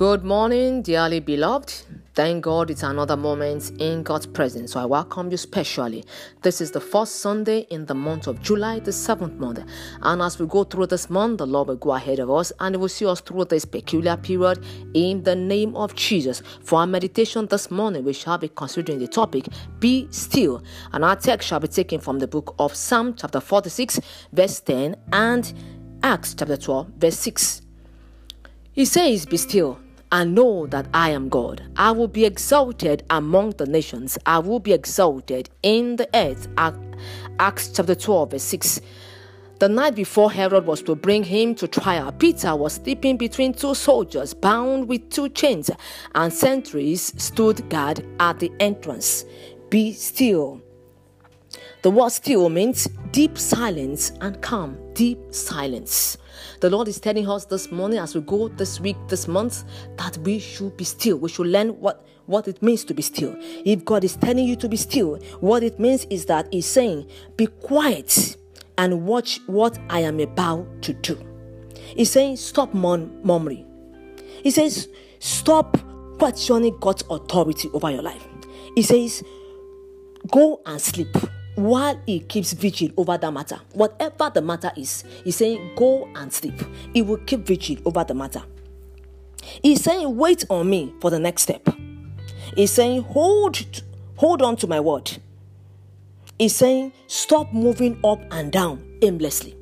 Good morning, dearly beloved. Thank God it's another moment in God's presence. So I welcome you specially. This is the first Sunday in the month of July, the seventh month. And as we go through this month, the Lord will go ahead of us and He will see us through this peculiar period in the name of Jesus. For our meditation this morning, we shall be considering the topic Be Still. And our text shall be taken from the book of Psalm chapter 46, verse 10, and Acts chapter 12, verse 6. He says, Be still and know that I am God. I will be exalted among the nations. I will be exalted in the earth. Acts chapter 12, verse 6. The night before Herod was to bring him to trial, Peter was sleeping between two soldiers bound with two chains, and sentries stood guard at the entrance. Be still. The word still means deep silence and calm. Deep silence. The Lord is telling us this morning as we go this week, this month, that we should be still. We should learn what, what it means to be still. If God is telling you to be still, what it means is that He's saying, Be quiet and watch what I am about to do. He's saying, Stop murmuring. He says, Stop questioning God's authority over your life. He says, Go and sleep while he keeps vigil over that matter. Whatever the matter is, he's saying, Go and sleep. He will keep vigil over the matter. He's saying, Wait on me for the next step. He's saying, Hold, hold on to my word. He's saying, Stop moving up and down aimlessly.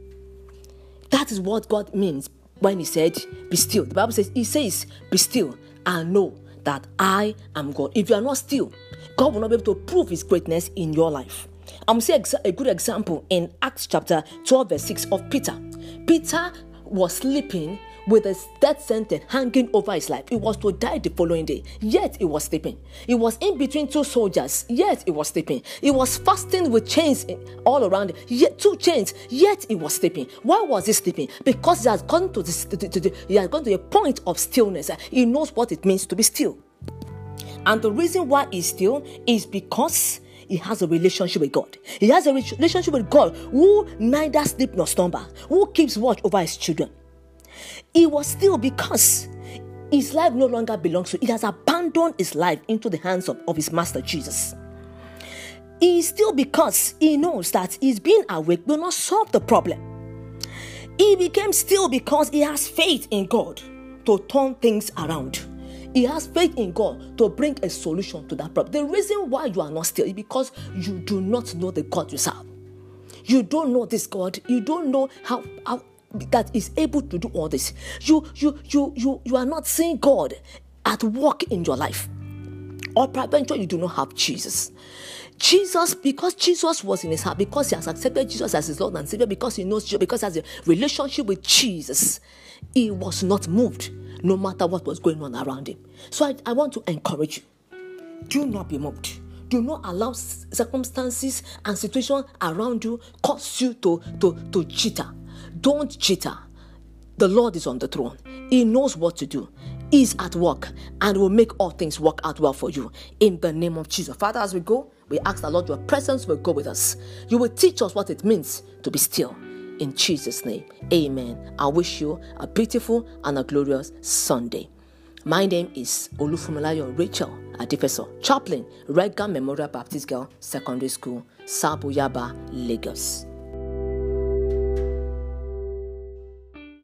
That is what God means when He said, Be still. The Bible says, He says, Be still and know that I am God. If you are not still, God will not be able to prove His greatness in your life. I'm saying a good example in Acts chapter 12, verse 6 of Peter. Peter was sleeping with a death sentence hanging over his life. He was to die the following day, yet he was sleeping. He was in between two soldiers, yet he was sleeping. He was fasting with chains all around, yet two chains, yet he was sleeping. Why was he sleeping? Because he has gone to, this, to, the, to the, he has gone to a point of stillness. He knows what it means to be still. And the reason why he's still is because he has a relationship with God. He has a relationship with God who neither sleep nor slumber, who keeps watch over his children. He was still because his life no longer belongs to. He has abandoned his life into the hands of, of his master Jesus. He is still because he knows that his being awake will not solve the problem. He became still because he has faith in God to turn things around. He has faith in God to bring a solution to that problem. The reason why you are not still is because you do not know the God you serve. You don't know this God. You don't know how, how that is able to do all this. You you you you you are not seeing God at work in your life. Or peradventure you do not have Jesus. Jesus, because Jesus was in his heart, because he has accepted Jesus as his Lord and Savior, because he knows Jesus, because he has a relationship with Jesus, he was not moved no matter what was going on around him. So I, I want to encourage you do not be moved. Do not allow circumstances and situations around you cause you to, to, to jitter. Don't jitter. The Lord is on the throne. He knows what to do. He's at work and will make all things work out well for you. In the name of Jesus. Father, as we go, we ask the Lord, your presence will go with us. You will teach us what it means to be still in Jesus' name. Amen. I wish you a beautiful and a glorious Sunday. My name is Olufunmilayo Rachel Adifeso, chaplain, Reagan Memorial Baptist Girl Secondary School, Sabo Yaba, Lagos.